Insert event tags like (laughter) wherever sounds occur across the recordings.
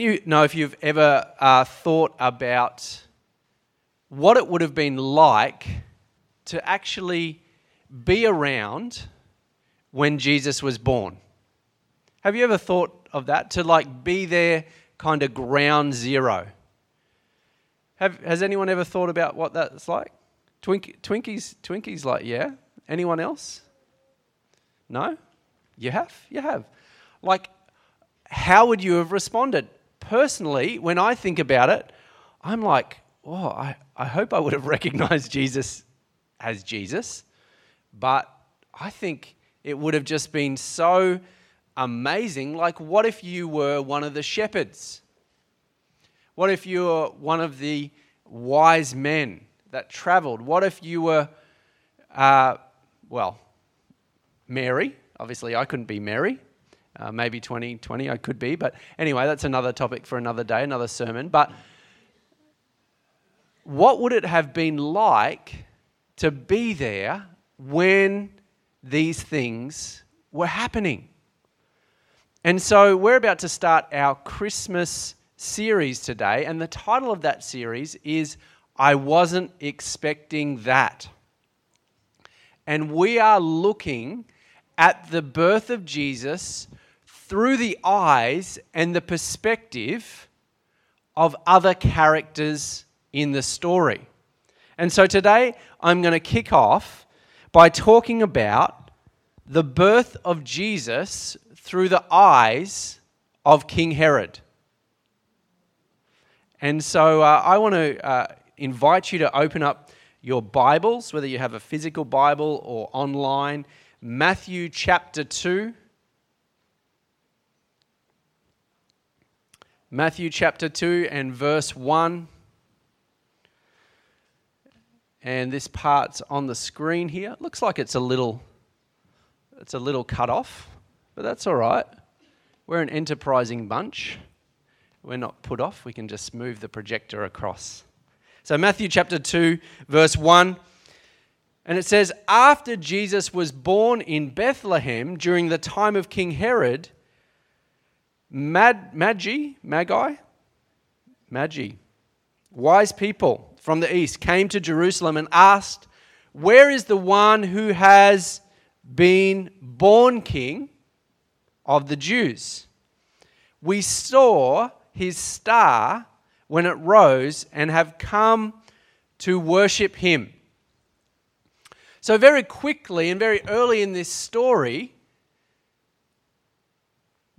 Don't you know if you've ever uh, thought about what it would have been like to actually be around when Jesus was born. Have you ever thought of that? To like be there, kind of ground zero. Have, has anyone ever thought about what that's like? Twink, Twinkies, Twinkies, like yeah. Anyone else? No, you have. You have. Like how would you have responded? Personally, when I think about it, I'm like, oh, I, I hope I would have (laughs) recognized Jesus as Jesus. But I think it would have just been so amazing. Like, what if you were one of the shepherds? What if you were one of the wise men that traveled? What if you were, uh, well, Mary? Obviously, I couldn't be Mary. Uh, maybe 2020 I could be, but anyway, that's another topic for another day, another sermon. But what would it have been like to be there when these things were happening? And so we're about to start our Christmas series today, and the title of that series is I Wasn't Expecting That. And we are looking at the birth of Jesus through the eyes and the perspective of other characters in the story. And so today I'm going to kick off by talking about the birth of Jesus through the eyes of King Herod. And so uh, I want to uh, invite you to open up your Bibles, whether you have a physical Bible or online, Matthew chapter 2. Matthew chapter 2 and verse 1. And this part's on the screen here. It looks like it's a little it's a little cut off, but that's all right. We're an enterprising bunch. We're not put off. We can just move the projector across. So Matthew chapter 2 verse 1 and it says after Jesus was born in Bethlehem during the time of King Herod Mad, Magi, Magi, Magi, wise people from the east came to Jerusalem and asked, Where is the one who has been born king of the Jews? We saw his star when it rose and have come to worship him. So, very quickly and very early in this story,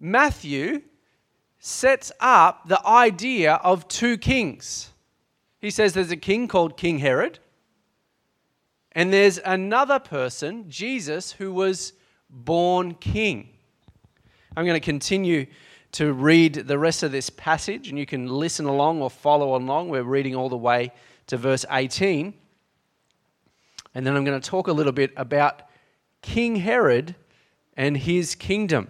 Matthew sets up the idea of two kings. He says there's a king called King Herod, and there's another person, Jesus, who was born king. I'm going to continue to read the rest of this passage, and you can listen along or follow along. We're reading all the way to verse 18. And then I'm going to talk a little bit about King Herod and his kingdom.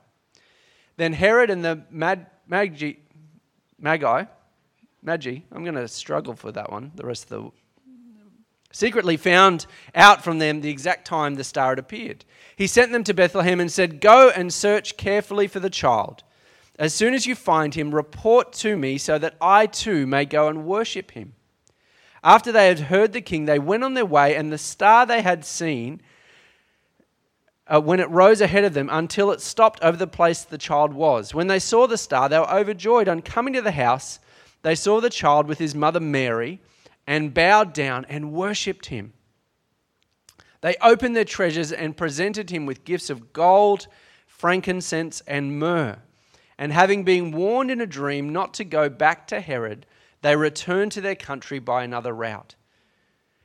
Then Herod and the Magi, Magi, Magi, I'm going to struggle for that one, the rest of the secretly found out from them the exact time the star had appeared. He sent them to Bethlehem and said, Go and search carefully for the child. As soon as you find him, report to me so that I too may go and worship him. After they had heard the king, they went on their way, and the star they had seen uh, when it rose ahead of them until it stopped over the place the child was. When they saw the star, they were overjoyed. On coming to the house, they saw the child with his mother Mary and bowed down and worshipped him. They opened their treasures and presented him with gifts of gold, frankincense, and myrrh. And having been warned in a dream not to go back to Herod, they returned to their country by another route.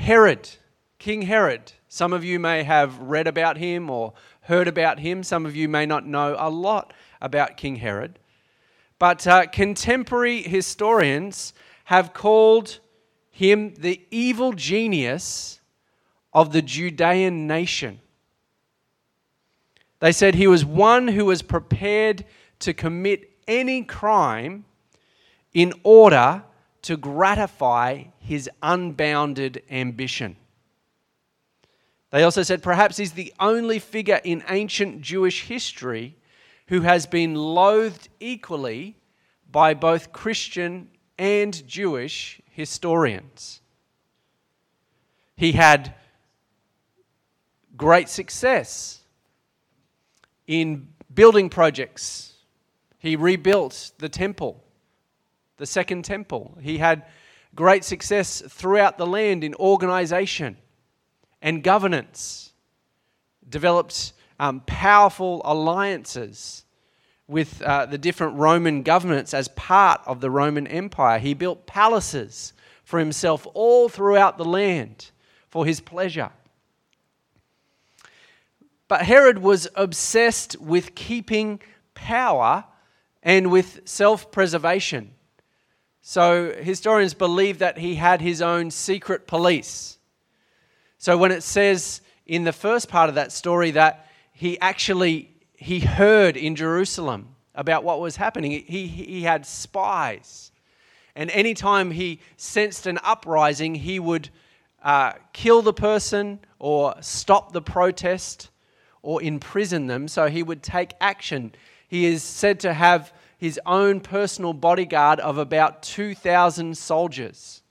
Herod, King Herod? Some of you may have read about him or heard about him. Some of you may not know a lot about King Herod. But uh, contemporary historians have called him the evil genius of the Judean nation. They said he was one who was prepared to commit any crime in order to gratify his unbounded ambition. They also said perhaps he's the only figure in ancient Jewish history who has been loathed equally by both Christian and Jewish historians. He had great success in building projects. He rebuilt the temple, the second temple. He had great success throughout the land in organization and governance, developed um, powerful alliances with uh, the different Roman governments as part of the Roman Empire. He built palaces for himself all throughout the land for his pleasure. But Herod was obsessed with keeping power and with self preservation. So historians believe that he had his own secret police. So when it says in the first part of that story that he actually he heard in Jerusalem about what was happening, he, he had spies. And anytime he sensed an uprising, he would uh, kill the person or stop the protest or imprison them. So he would take action. He is said to have his own personal bodyguard of about 2,000 soldiers,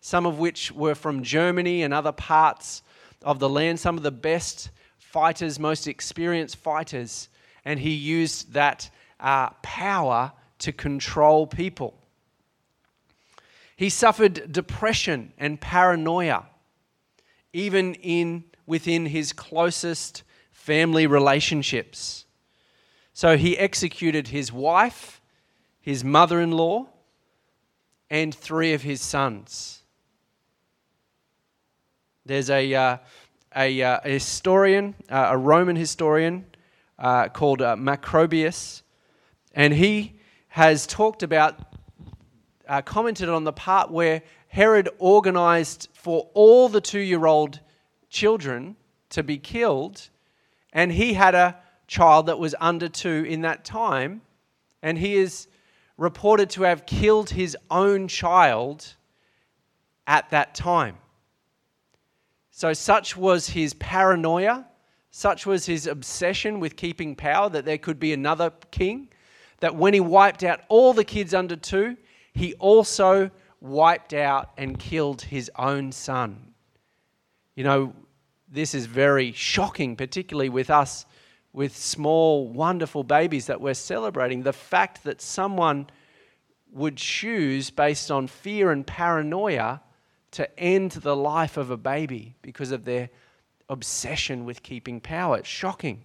some of which were from Germany and other parts of the land, some of the best fighters, most experienced fighters, and he used that uh, power to control people. He suffered depression and paranoia, even in, within his closest family relationships. So he executed his wife, his mother in law, and three of his sons. There's a, uh, a, uh, a, historian, uh, a Roman historian uh, called uh, Macrobius, and he has talked about, uh, commented on the part where Herod organized for all the two year old children to be killed, and he had a child that was under two in that time, and he is reported to have killed his own child at that time. So, such was his paranoia, such was his obsession with keeping power that there could be another king, that when he wiped out all the kids under two, he also wiped out and killed his own son. You know, this is very shocking, particularly with us with small, wonderful babies that we're celebrating, the fact that someone would choose, based on fear and paranoia, to end the life of a baby because of their obsession with keeping power. It's shocking.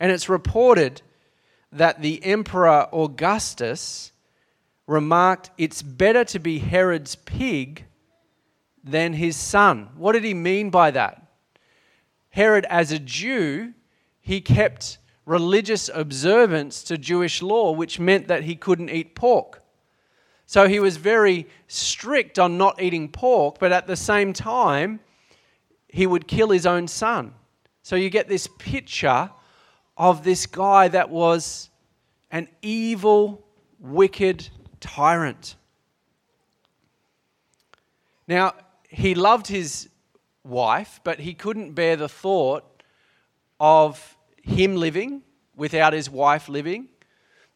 And it's reported that the Emperor Augustus remarked, It's better to be Herod's pig than his son. What did he mean by that? Herod, as a Jew, he kept religious observance to Jewish law, which meant that he couldn't eat pork. So he was very strict on not eating pork, but at the same time, he would kill his own son. So you get this picture of this guy that was an evil, wicked tyrant. Now, he loved his wife, but he couldn't bear the thought of him living without his wife living.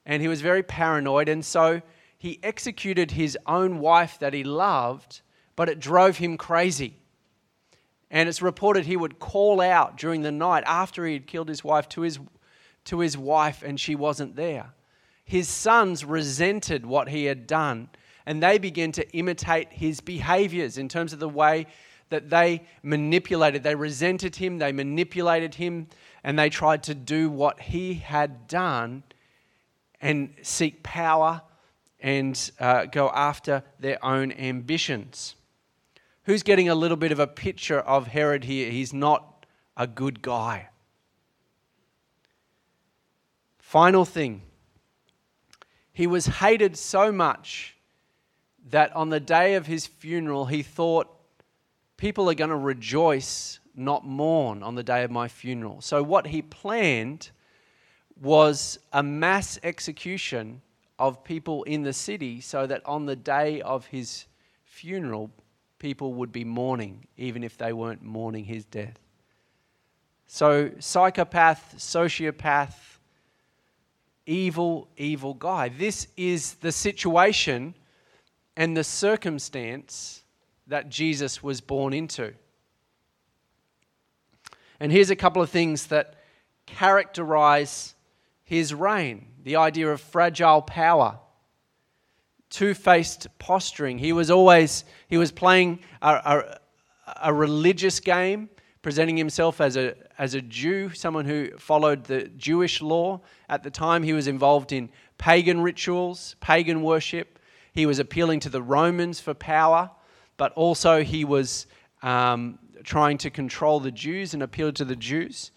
And he was very paranoid. And so he executed his own wife that he loved, but it drove him crazy. And it's reported he would call out during the night after he had killed his wife to his, to his wife, and she wasn't there. His sons resented what he had done, and they began to imitate his behaviors in terms of the way that they manipulated. They resented him, they manipulated him, and they tried to do what he had done and seek power and uh, go after their own ambitions. Who's getting a little bit of a picture of Herod here? He's not a good guy. Final thing. He was hated so much that on the day of his funeral, he thought, people are going to rejoice, not mourn on the day of my funeral. So, what he planned was a mass execution of people in the city so that on the day of his funeral, people would be mourning, even if they weren't mourning his death. So, psychopath, sociopath, evil, evil guy. This is the situation and the circumstance that Jesus was born into. And here's a couple of things that characterize his reign the idea of fragile power, two faced posturing. He was always he was playing a, a, a religious game, presenting himself as a, as a Jew, someone who followed the Jewish law. At the time, he was involved in pagan rituals, pagan worship. He was appealing to the Romans for power but also he was um, trying to control the Jews and appeal to the Jews.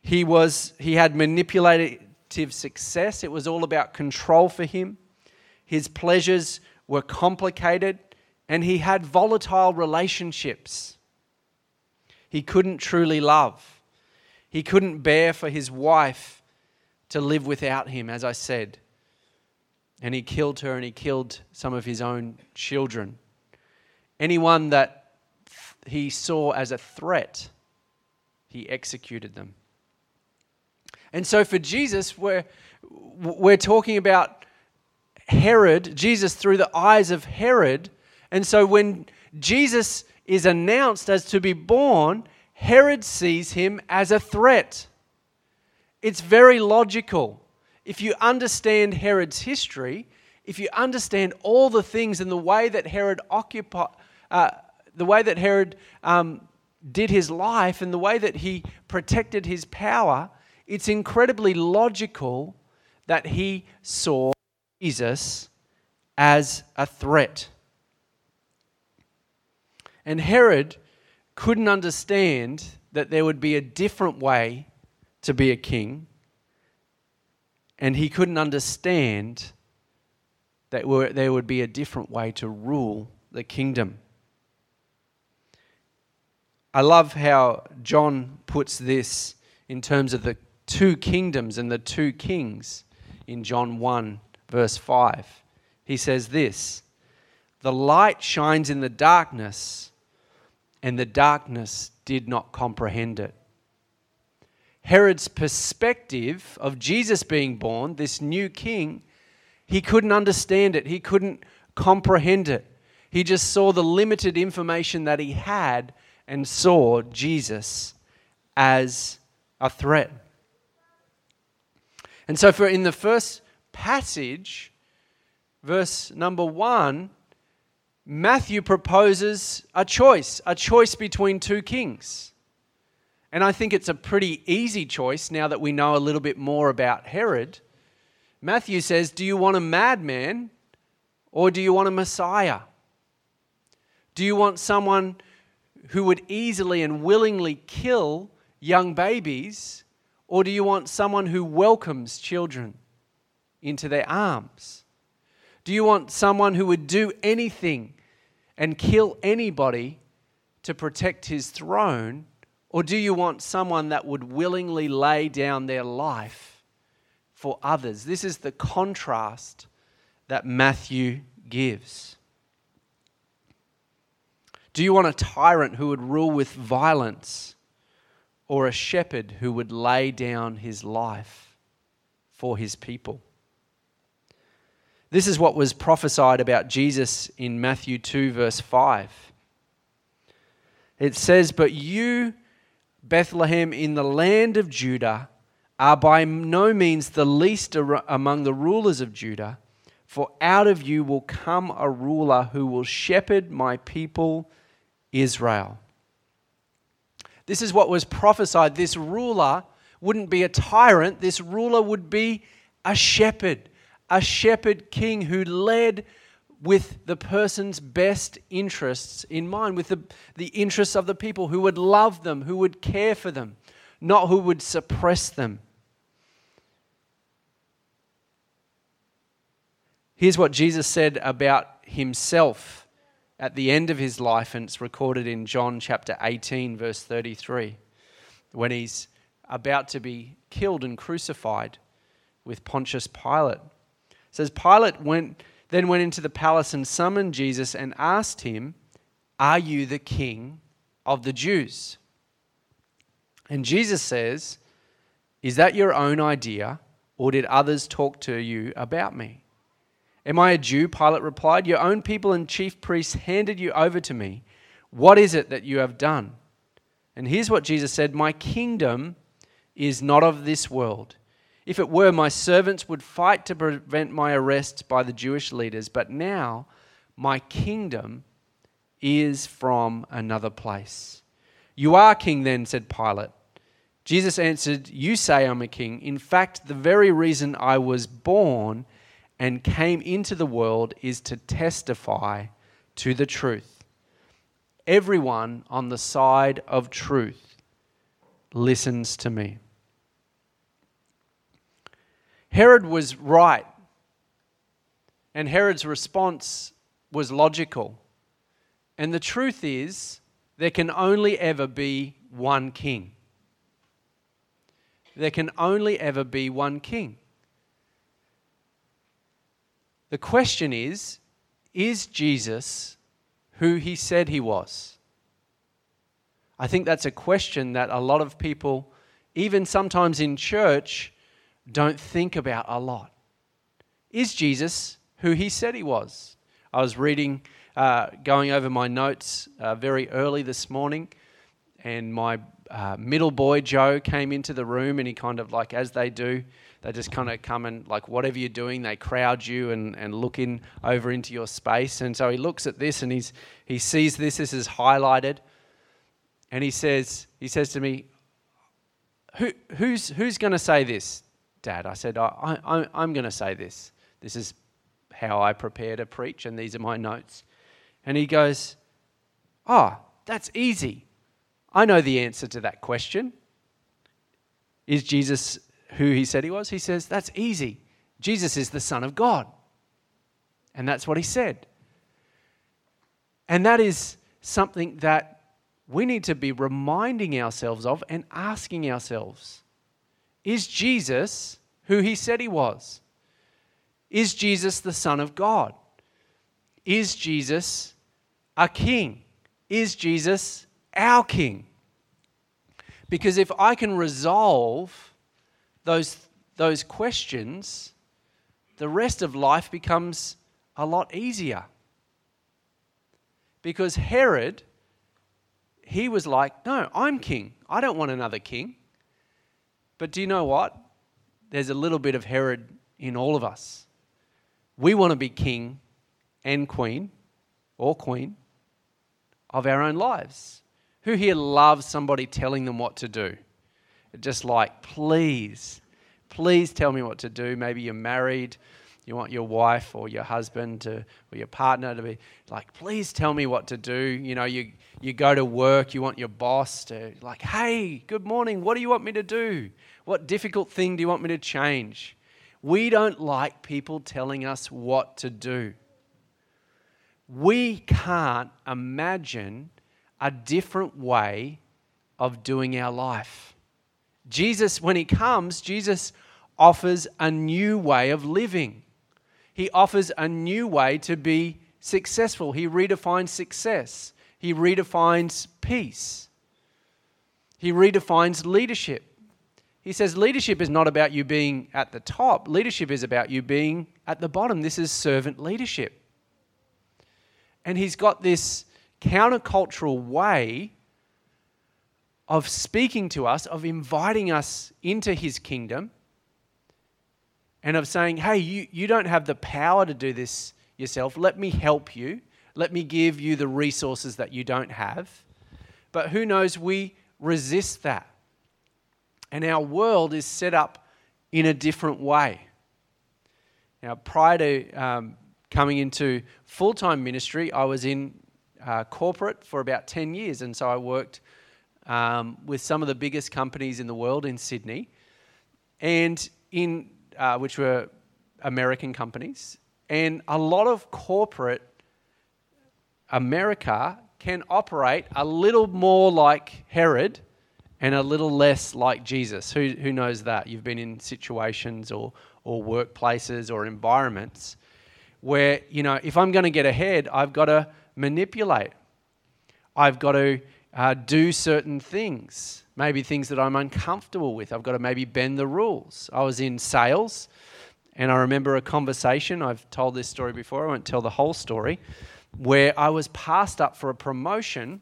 He, was, he had manipulative success, it was all about control for him. His pleasures were complicated, and he had volatile relationships. He couldn't truly love. He couldn't bear for his wife to live without him, as I said. And he killed her and he killed some of his own children. Anyone that he saw as a threat, he executed them. And so for Jesus, we're, we're talking about Herod, Jesus through the eyes of Herod. And so when Jesus is announced as to be born, Herod sees him as a threat. It's very logical. If you understand Herod's history, if you understand all the things and the way that Herod occupied, uh, the way that Herod um, did his life and the way that he protected his power, it's incredibly logical that he saw Jesus as a threat. And Herod couldn't understand that there would be a different way to be a king, and he couldn't understand that there would be a different way to rule the kingdom. I love how John puts this in terms of the two kingdoms and the two kings in John 1, verse 5. He says this The light shines in the darkness, and the darkness did not comprehend it. Herod's perspective of Jesus being born, this new king, he couldn't understand it. He couldn't comprehend it. He just saw the limited information that he had and saw Jesus as a threat. And so, for in the first passage, verse number one, Matthew proposes a choice, a choice between two kings. And I think it's a pretty easy choice now that we know a little bit more about Herod. Matthew says, Do you want a madman Or do you want a Messiah? Do you want someone who would easily and willingly kill young babies? Or do you want someone who welcomes children into their arms? Do you want someone who would do anything and kill anybody to protect his throne? Or do you want someone that would willingly lay down their life for others? This is the contrast that Matthew gives. Do you want a tyrant who would rule with violence or a shepherd who would lay down his life for his people? This is what was prophesied about Jesus in Matthew 2, verse 5. It says, But you, Bethlehem, in the land of Judah, are by no means the least among the rulers of Judah, for out of you will come a ruler who will shepherd my people Israel. This is what was prophesied. This ruler wouldn't be a tyrant, this ruler would be a shepherd a shepherd king who led with the person's best interests in mind, with the, the interests of the people, who would love them, who would care for them, not who would suppress them. Here's what Jesus said about himself at the end of his life, and it's recorded in John chapter 18, verse 33, when he's about to be killed and crucified with Pontius Pilate says Pilate went then went into the palace and summoned Jesus and asked him, "Are you the king of the Jews?" And Jesus says, "Is that your own idea, or did others talk to you about me?" Am I a Jew? Pilate replied. Your own people and chief priests handed you over to me. What is it that you have done? And here's what Jesus said My kingdom is not of this world. If it were, my servants would fight to prevent my arrest by the Jewish leaders, but now my kingdom is from another place. You are king, then, said Pilate. Jesus answered, You say I'm a king. In fact, the very reason I was born and came into the world is to testify to the truth. Everyone on the side of truth listens to me. Herod was right, and Herod's response was logical. And the truth is, there can only ever be one king. There can only ever be one king. The question is is Jesus who he said he was? I think that's a question that a lot of people, even sometimes in church, don't think about a lot. Is Jesus who he said he was? I was reading, uh, going over my notes uh, very early this morning, and my uh, middle boy Joe came into the room, and he kind of like, as they do, they just kind of come and like whatever you're doing, they crowd you and, and look in over into your space. And so he looks at this and he's he sees this. This is highlighted, and he says he says to me, Who, who's who's going to say this? Dad. I said, I, I, I'm going to say this. This is how I prepare to preach, and these are my notes. And he goes, Oh, that's easy. I know the answer to that question. Is Jesus who he said he was? He says, That's easy. Jesus is the Son of God. And that's what he said. And that is something that we need to be reminding ourselves of and asking ourselves is Jesus who he said he was? Is Jesus the Son of God? Is Jesus a king? Is Jesus our king? Because if I can resolve those, those questions, the rest of life becomes a lot easier. Because Herod, he was like, No, I'm king. I don't want another king. But do you know what? There's a little bit of Herod in all of us. We want to be king and queen or queen of our own lives. Who here loves somebody telling them what to do? Just like, please, please tell me what to do. Maybe you're married You want your wife or your husband to, or your partner to be like, please tell me what to do. You know, you, you go to work, you want your boss to, like, hey, good morning, what do you want me to do? What difficult thing do you want me to change? We don't like people telling us what to do. We can't imagine a different way of doing our life. Jesus, when He comes, Jesus offers a new way of living. He offers a new way to be successful. He redefines success. He redefines peace. He redefines leadership. He says leadership is not about you being at the top, leadership is about you being at the bottom. This is servant leadership. And he's got this countercultural way of speaking to us, of inviting us into his kingdom and of saying, hey, you, you don't have the power to do this yourself. Let me help you. Let me give you the resources that you don't have. But who knows, we resist that. And our world is set up in a different way. Now, prior to um, coming into full time ministry, I was in uh, corporate for about 10 years. And so I worked um, with some of the biggest companies in the world in Sydney. And in uh, which were American companies. And a lot of corporate America can operate a little more like Herod and a little less like Jesus. Who, who knows that? You've been in situations or, or workplaces or environments where, you know, if I'm going to get ahead, I've got to manipulate. I've got to uh, do certain things maybe things that I'm uncomfortable with. I've got to maybe bend the rules. I was in sales and I remember a conversation, I've told this story before, I won't tell the whole story, where I was passed up for a promotion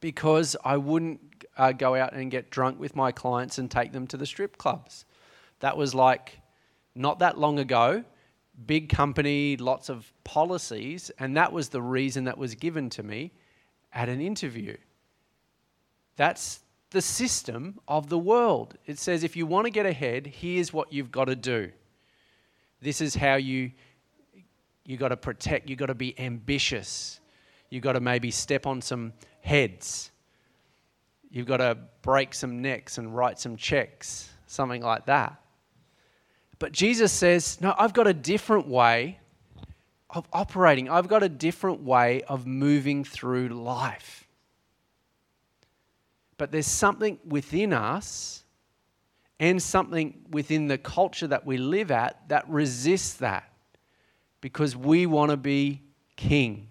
because I wouldn't uh, go out and get drunk with my clients and take them to the strip clubs. That was like not that long ago, big company, lots of policies, and that was the reason that was given to me at an interview. That's the system of the world. It says if you want to get ahead, here's what you've got to do. This is how you you got to protect, you got to be ambitious. You got to maybe step on some heads. You've got to break some necks and write some checks, something like that. But Jesus says, No, I've got a different way of operating. I've got a different way of moving through life. But there's something within us and something within the culture that we live at that resists that because we want to be king.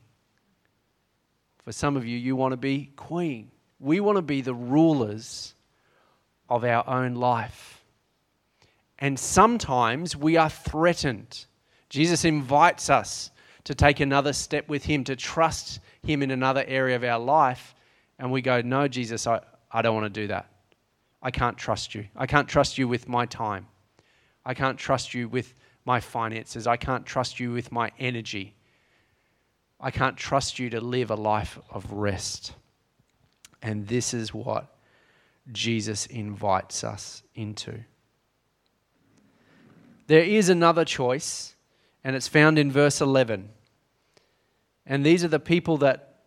For some of you, you want to be queen. We want to be the rulers of our own life. And sometimes we are threatened. Jesus invites us to take another step with Him, to trust Him in another area of our life. And we go, No, Jesus, I, I don't want to do that. I can't trust you. I can't trust you with my time. I can't trust you with my finances. I can't trust you with my energy. I can't trust you to live a life of rest. And this is what Jesus invites us into. There is another choice, and it's found in verse 11. And these are the people that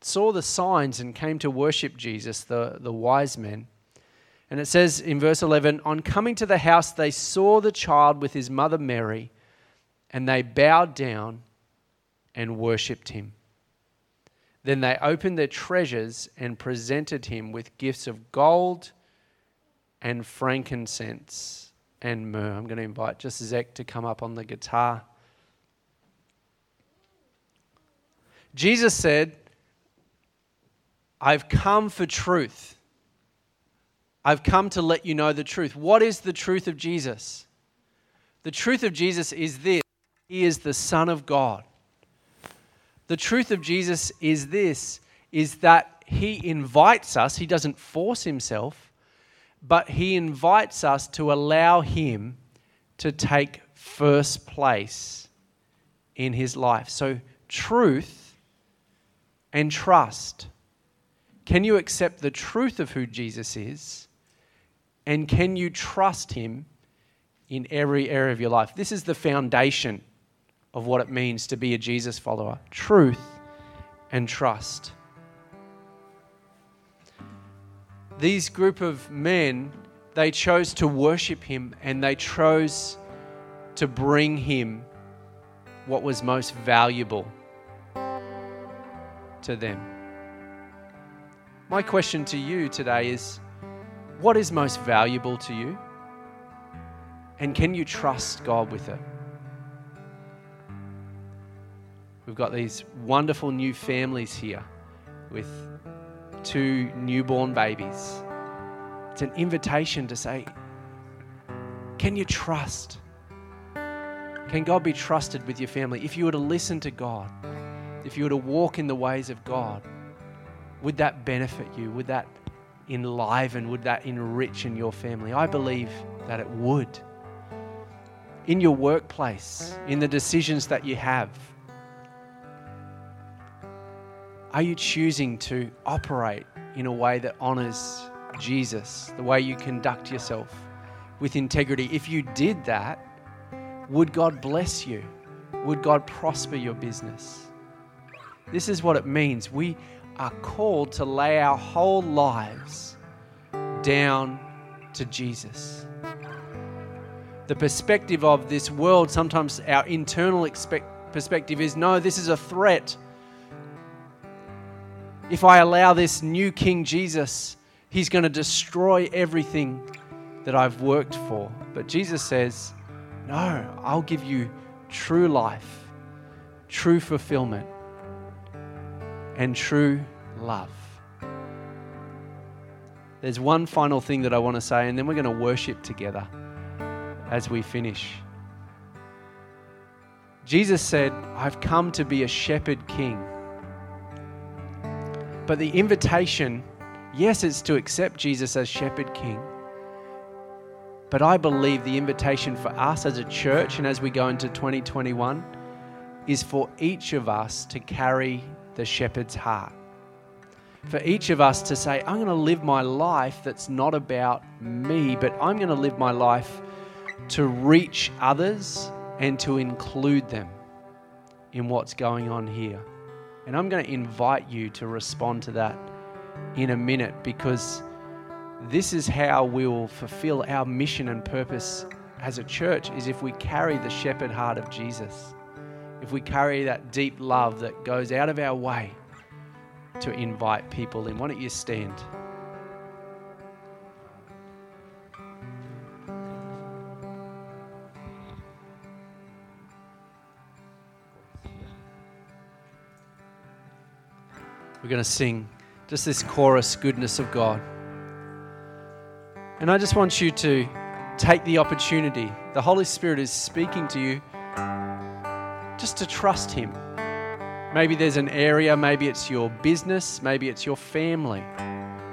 saw the signs and came to worship Jesus, the, the wise men. And it says in verse 11 On coming to the house, they saw the child with his mother Mary, and they bowed down and worshipped him. Then they opened their treasures and presented him with gifts of gold and frankincense and myrrh. I'm going to invite just Zek to come up on the guitar. Jesus said, I've come for truth. I've come to let you know the truth. What is the truth of Jesus? The truth of Jesus is this He is the Son of God. The truth of Jesus is this is that He invites us, He doesn't force Himself, but He invites us to allow Him to take first place in His life. So, truth and trust can you accept the truth of who Jesus is? And can you trust him in every area of your life. This is the foundation of what it means to be a Jesus follower truth and trust. These group of men, they chose to worship him and they chose to bring him what was most valuable to them. My question to you today is what is most valuable to you? And can you trust God with it? We've got these wonderful new families here with two newborn babies. It's an invitation to say, Can you trust? Can God be trusted with your family? If you were to listen to God, if you were to walk in the ways of God, would that benefit you? Would that enliven? Would that enrich in your family? I believe that it would. In your workplace, in the decisions that you have, are you choosing to operate in a way that honors Jesus, the way you conduct yourself with integrity? If you did that, would God bless you? Would God prosper your business? This is what it means. We are called to lay our whole lives down to Jesus. The perspective of this world, sometimes our internal expect- perspective is no, this is a threat. If I allow this new King Jesus, he's going to destroy everything that I've worked for. But Jesus says, no, I'll give you true life, true fulfillment, and true love. There's one final thing that I want to say, and then we're going to worship together as we finish. Jesus said, I've come to be a shepherd king. But the invitation, yes, it's to accept Jesus as shepherd king. But I believe the invitation for us as a church and as we go into 2021 is for each of us to carry the shepherd's heart. For each of us to say, I'm going to live my life that's not about me, but I'm going to live my life to reach others and to include them in what's going on here. And I'm going to invite you to respond to that in a minute because this is how we will fulfill our mission and purpose as a church is if we carry the shepherd heart of Jesus. If we carry that deep love that goes out of our way to invite people in. Why don't you stand? We're going to sing just this chorus, Goodness of God. And I just want you to take the opportunity. The Holy Spirit is speaking to you just to trust Him. Maybe there's an area, maybe it's your business, maybe it's your family,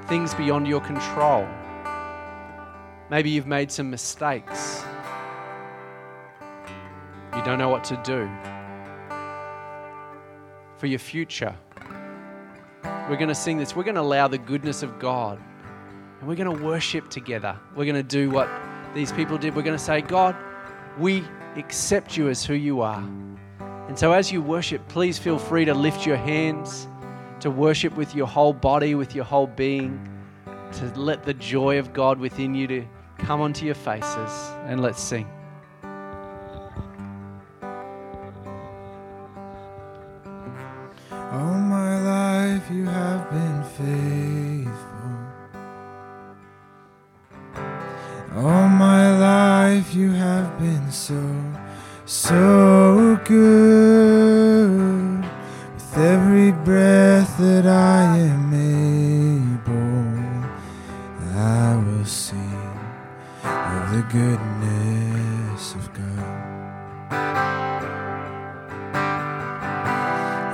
things beyond your control. Maybe you've made some mistakes. You don't know what to do. For your future, we're going to sing this. We're going to allow the goodness of God and we're going to worship together. We're going to do what these people did. We're going to say, God, we accept you as who you are. And so as you worship, please feel free to lift your hands, to worship with your whole body, with your whole being, to let the joy of God within you to come onto your faces. And let's sing.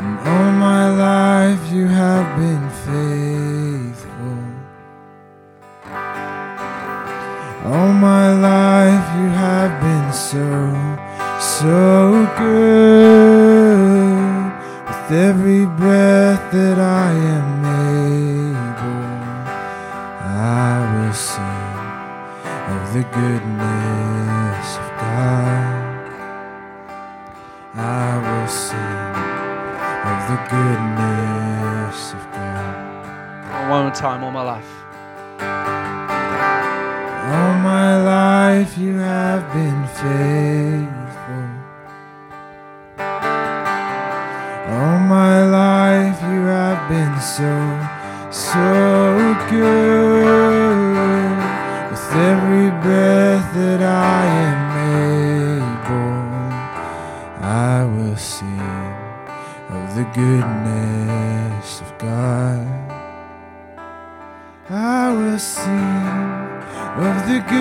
And all my life you have been faithful.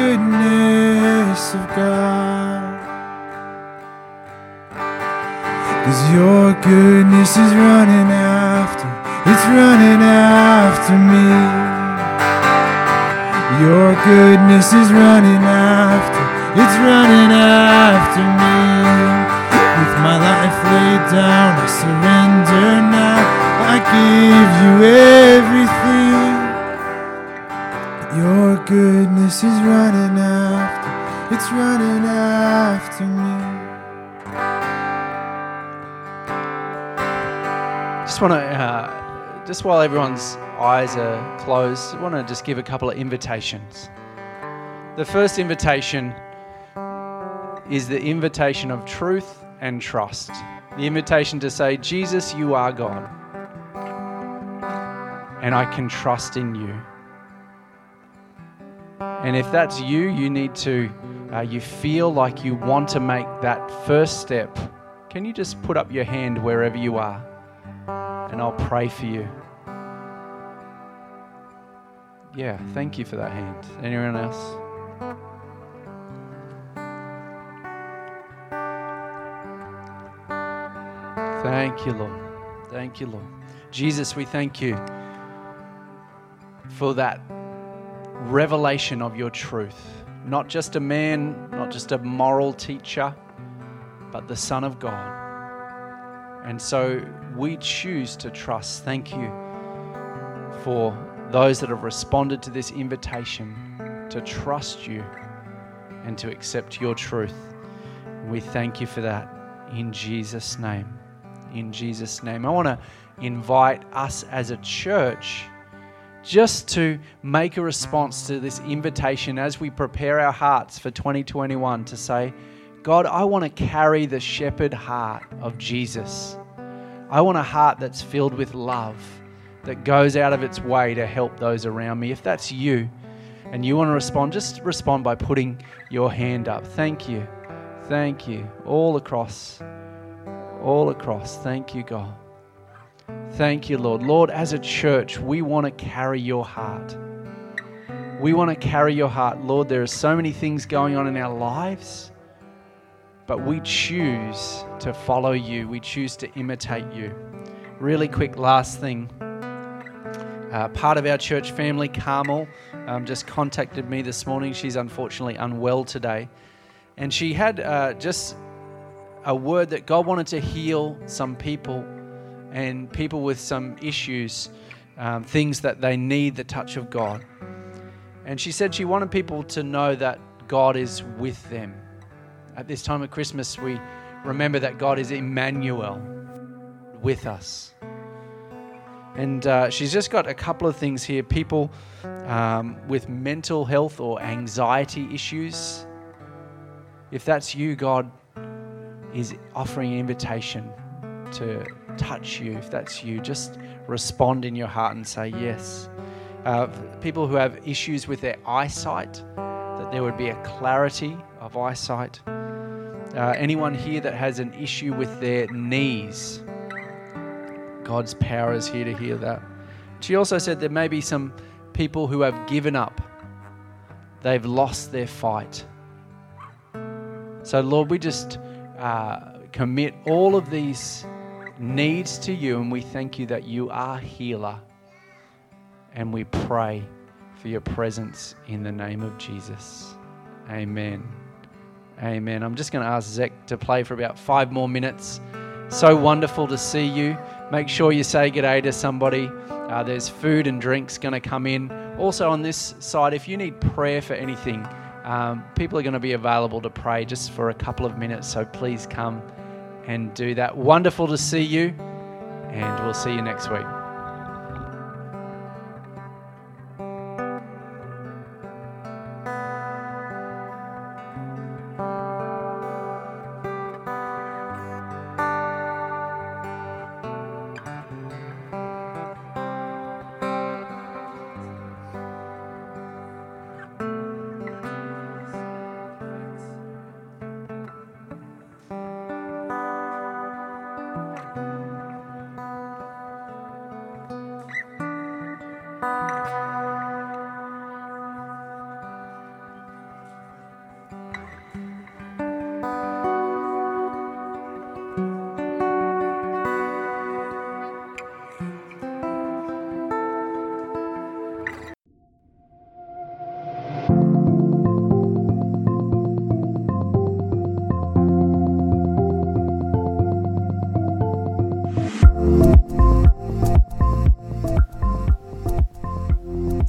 Goodness of God. Cause your goodness is running after, it's running after me. Your goodness is running after, it's running after me. With my life laid down, I surrender now. I give you everything. Goodness is running after, it's running after me. Just want to, uh, just while everyone's eyes are closed, I want to just give a couple of invitations. The first invitation is the invitation of truth and trust. The invitation to say, Jesus, you are God, and I can trust in you. And if that's you, you need to, uh, you feel like you want to make that first step. Can you just put up your hand wherever you are? And I'll pray for you. Yeah, thank you for that hand. Anyone else? Thank you, Lord. Thank you, Lord. Jesus, we thank you for that revelation of your truth. Not just a man, not just a moral teacher, but the Son of God. And so we choose to trust. Thank you for those that have responded to this invitation to trust you and to accept your truth. We thank you for that in Jesus' name. In Jesus' name. I want to invite us as a church just to make a response to this invitation as we prepare our hearts for 2021 to say, God, I want to carry the shepherd heart of Jesus. I want a heart that's filled with love, that goes out of its way to help those around me. If that's you and you want to respond, just respond by putting your hand up. Thank you. Thank you. All across. All across. Thank you, God. Thank you, Lord. Lord, as a church, we want to carry your heart. We want to carry your heart. Lord, there are so many things going on in our lives, but we choose to follow you. We choose to imitate you. Really quick, last thing. Uh, part of our church family, Carmel, um, just contacted me this morning. She's unfortunately unwell today. And she had uh, just a word that God wanted to heal some people and people with some issues, um, things that they need the touch of God. And she said she wanted people to know that God is with them. At this time of Christmas, we remember that God is Emmanuel with us. And uh, she's just got a couple of things here. People um, with mental health or anxiety issues. If that's you, God is offering an invitation to touch you. If that's you, just respond in your heart and say yes. Uh, people who have issues with their eyesight, that there would be a clarity of eyesight. Uh, anyone here that has an issue with their knees, God's power is here to heal that. She also said there may be some people who have given up, they've lost their fight. So, Lord, we just uh, commit all of these needs to you, and we thank you that you are healer. And we pray for your presence in the name of Jesus. Amen. Amen. I'm just going to ask Zach to play for about five more minutes. So wonderful to see you. Make sure you say good day to somebody. Uh, there's food and drinks going to come in. Also, on this side, if you need prayer for anything, Um, people are going to be available to pray just for a couple of minutes, so please come and do that. Wonderful to see you, and we'll see you next week.